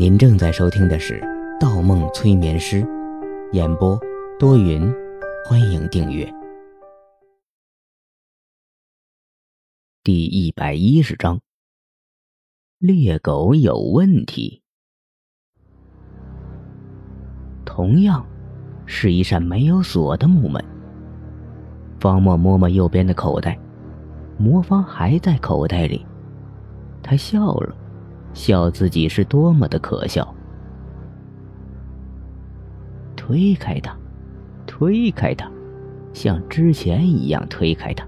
您正在收听的是《盗梦催眠师》，演播多云，欢迎订阅。第一百一十章，猎狗有问题。同样，是一扇没有锁的木门。方墨摸摸右边的口袋，魔方还在口袋里。他笑了。笑自己是多么的可笑！推开他，推开他，像之前一样推开他。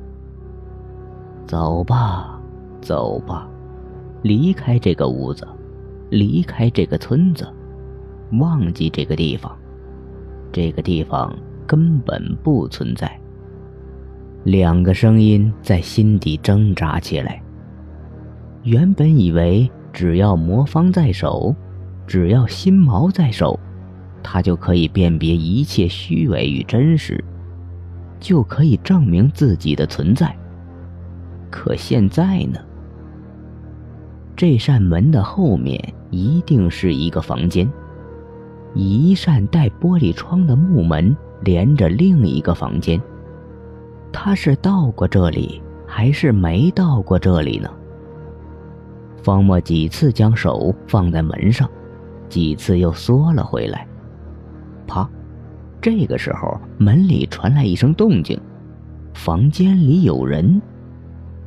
走吧，走吧，离开这个屋子，离开这个村子，忘记这个地方，这个地方根本不存在。两个声音在心底挣扎起来。原本以为。只要魔方在手，只要心锚在手，他就可以辨别一切虚伪与真实，就可以证明自己的存在。可现在呢？这扇门的后面一定是一个房间，一扇带玻璃窗的木门连着另一个房间。他是到过这里，还是没到过这里呢？方墨几次将手放在门上，几次又缩了回来。啪！这个时候门里传来一声动静，房间里有人。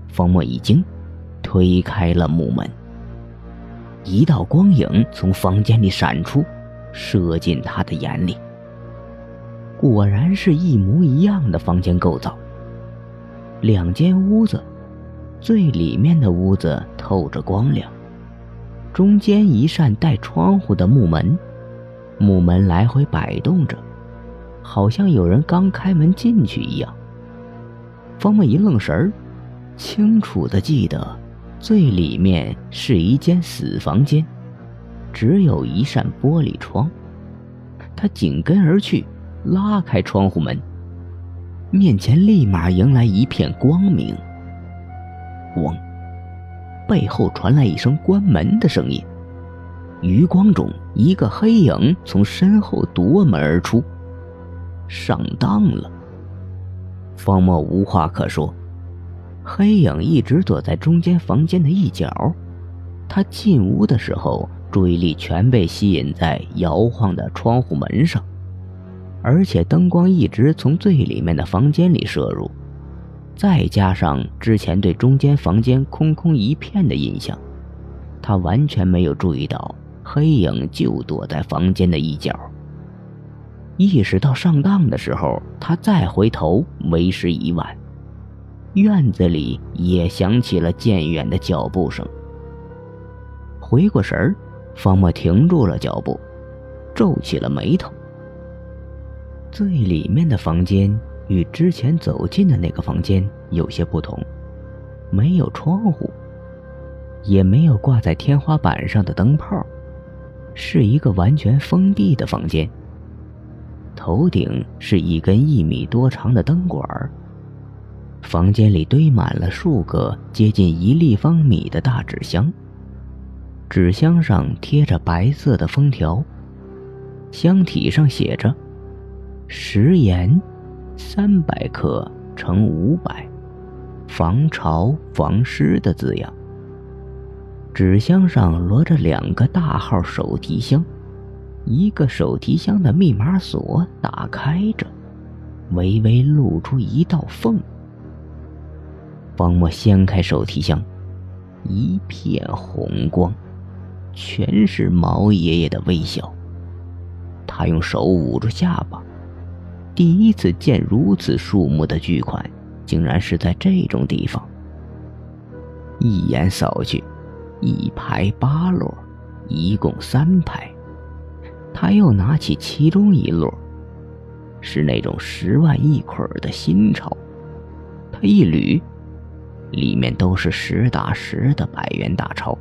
方墨一惊，推开了木门。一道光影从房间里闪出，射进他的眼里。果然是一模一样的房间构造，两间屋子。最里面的屋子透着光亮，中间一扇带窗户的木门，木门来回摆动着，好像有人刚开门进去一样。方墨一愣神儿，清楚的记得，最里面是一间死房间，只有一扇玻璃窗。他紧跟而去，拉开窗户门，面前立马迎来一片光明。光！背后传来一声关门的声音，余光中一个黑影从身后夺门而出。上当了，方墨无话可说。黑影一直躲在中间房间的一角，他进屋的时候注意力全被吸引在摇晃的窗户门上，而且灯光一直从最里面的房间里射入。再加上之前对中间房间空空一片的印象，他完全没有注意到黑影就躲在房间的一角。意识到上当的时候，他再回头，为时已晚。院子里也响起了渐远的脚步声。回过神儿，方墨停住了脚步，皱起了眉头。最里面的房间。与之前走进的那个房间有些不同，没有窗户，也没有挂在天花板上的灯泡，是一个完全封闭的房间。头顶是一根一米多长的灯管。房间里堆满了数个接近一立方米的大纸箱，纸箱上贴着白色的封条，箱体上写着“食盐”。三百克乘五百，防潮防湿的字样。纸箱上摞着两个大号手提箱，一个手提箱的密码锁打开着，微微露出一道缝。方墨掀开手提箱，一片红光，全是毛爷爷的微笑。他用手捂住下巴。第一次见如此数目的巨款，竟然是在这种地方。一眼扫去，一排八摞，一共三排。他又拿起其中一摞，是那种十万一捆的新钞。他一捋，里面都是实打实的百元大钞，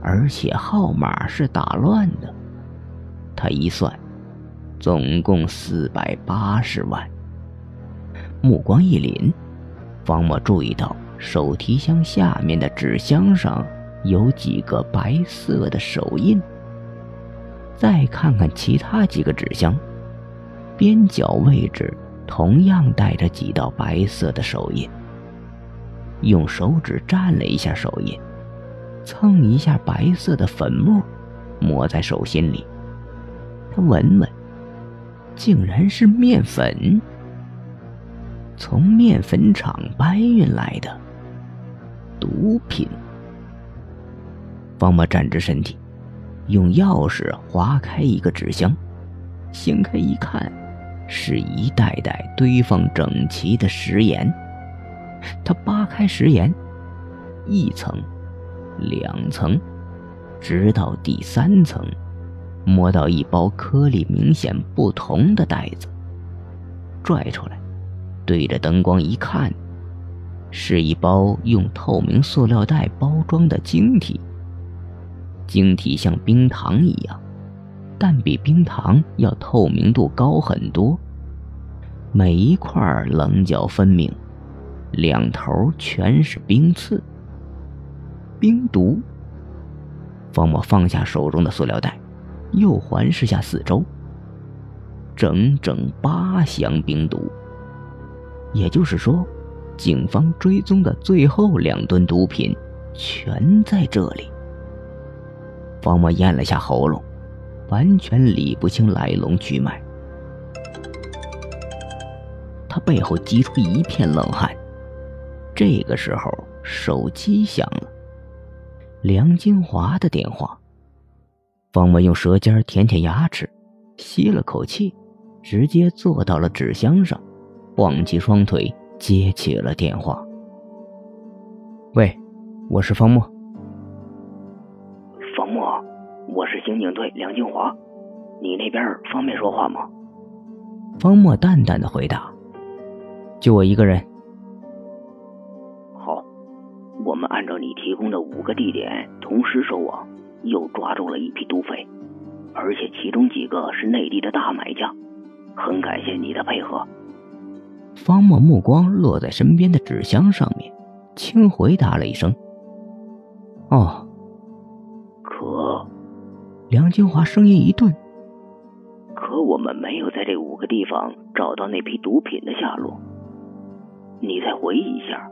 而且号码是打乱的。他一算。总共四百八十万。目光一凛，方墨注意到手提箱下面的纸箱上有几个白色的手印，再看看其他几个纸箱，边角位置同样带着几道白色的手印。用手指蘸了一下手印，蹭一下白色的粉末，抹在手心里。他闻闻，竟然是面粉，从面粉厂搬运来的毒品。方默站直身体，用钥匙划开一个纸箱，掀开一看，是一袋袋堆放整齐的食盐。他扒开食盐，一层，两层，直到第三层，摸到一包颗粒明显不同的袋子，拽出来，对着灯光一看，是一包用透明塑料袋包装的晶体。晶体像冰糖一样，但比冰糖要透明度高很多，每一块棱角分明。两头全是冰刺，冰毒。方某放下手中的塑料袋，又环视下四周。整整八箱冰毒，也就是说，警方追踪的最后两吨毒品全在这里。方默咽了下喉咙，完全理不清来龙去脉。他背后急出一片冷汗。这个时候，手机响了，梁金华的电话。方默用舌尖舔舔牙齿，吸了口气，直接坐到了纸箱上，晃起双腿接起了电话。喂，我是方墨。方墨，我是刑警队梁金华，你那边方便说话吗？方墨淡淡的回答：“就我一个人。”好我们按照你提供的五个地点同时收网，又抓住了一批毒匪，而且其中几个是内地的大买家，很感谢你的配合。方默目光落在身边的纸箱上面，轻回答了一声：“哦。”可，梁金华声音一顿：“可我们没有在这五个地方找到那批毒品的下落，你再回忆一下。”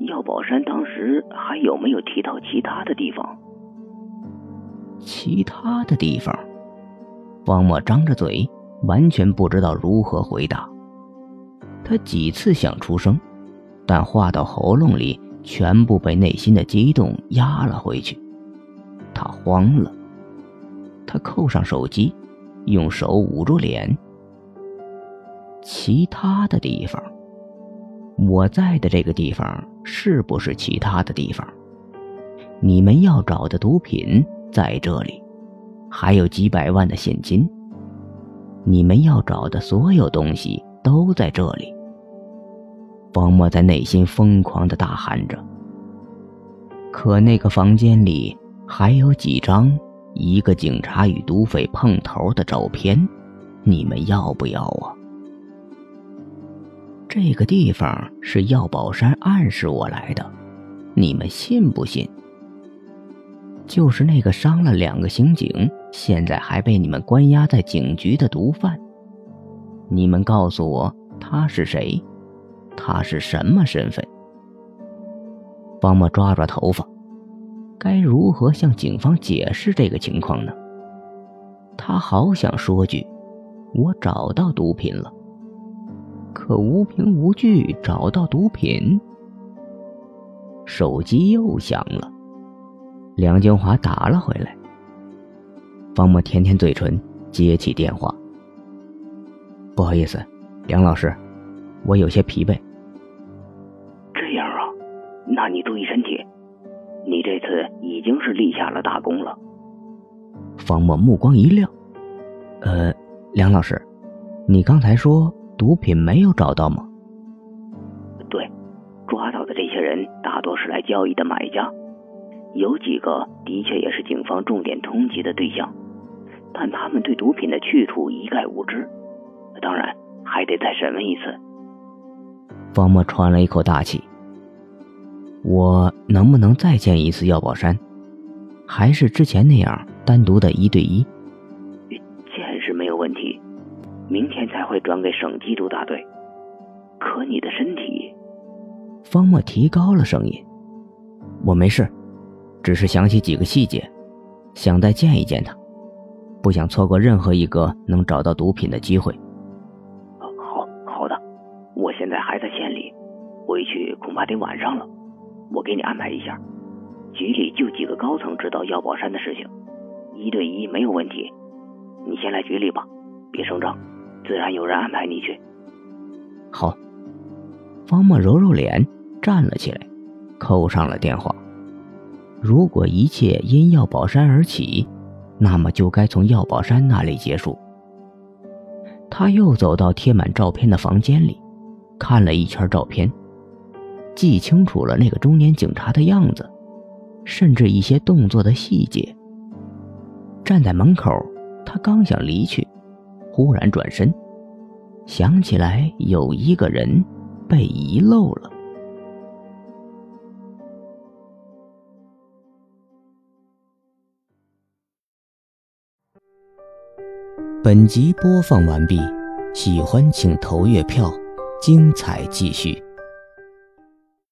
药宝山当时还有没有提到其他的地方？其他的地方，方墨张着嘴，完全不知道如何回答。他几次想出声，但话到喉咙里，全部被内心的激动压了回去。他慌了，他扣上手机，用手捂住脸。其他的地方。我在的这个地方是不是其他的地方？你们要找的毒品在这里，还有几百万的现金。你们要找的所有东西都在这里。方墨在内心疯狂的大喊着。可那个房间里还有几张一个警察与毒匪碰头的照片，你们要不要啊？这个地方是药宝山暗示我来的，你们信不信？就是那个伤了两个刑警，现在还被你们关押在警局的毒贩。你们告诉我他是谁？他是什么身份？方默抓抓头发，该如何向警方解释这个情况呢？他好想说句：“我找到毒品了。”可无凭无据找到毒品，手机又响了。梁金华打了回来。方墨舔舔嘴唇，接起电话。不好意思，梁老师，我有些疲惫。这样啊，那你注意身体。你这次已经是立下了大功了。方墨目光一亮。呃，梁老师，你刚才说。毒品没有找到吗？对，抓到的这些人大多是来交易的买家，有几个的确也是警方重点通缉的对象，但他们对毒品的去处一概无知，当然还得再审问一次。方墨喘了一口大气。我能不能再见一次药宝山？还是之前那样单独的一对一？见是没有问题明天才会转给省缉毒大队。可你的身体……方墨提高了声音：“我没事，只是想起几个细节，想再见一见他，不想错过任何一个能找到毒品的机会。”好好的，我现在还在县里，回去恐怕得晚上了。我给你安排一下，局里就几个高层知道药宝山的事情，一对一没有问题。你先来局里吧，别声张，自然有人安排你去。好。方墨揉揉脸，站了起来，扣上了电话。如果一切因药宝山而起，那么就该从药宝山那里结束。他又走到贴满照片的房间里，看了一圈照片，记清楚了那个中年警察的样子，甚至一些动作的细节。站在门口，他刚想离去，忽然转身，想起来有一个人。被遗漏了。本集播放完毕，喜欢请投月票，精彩继续。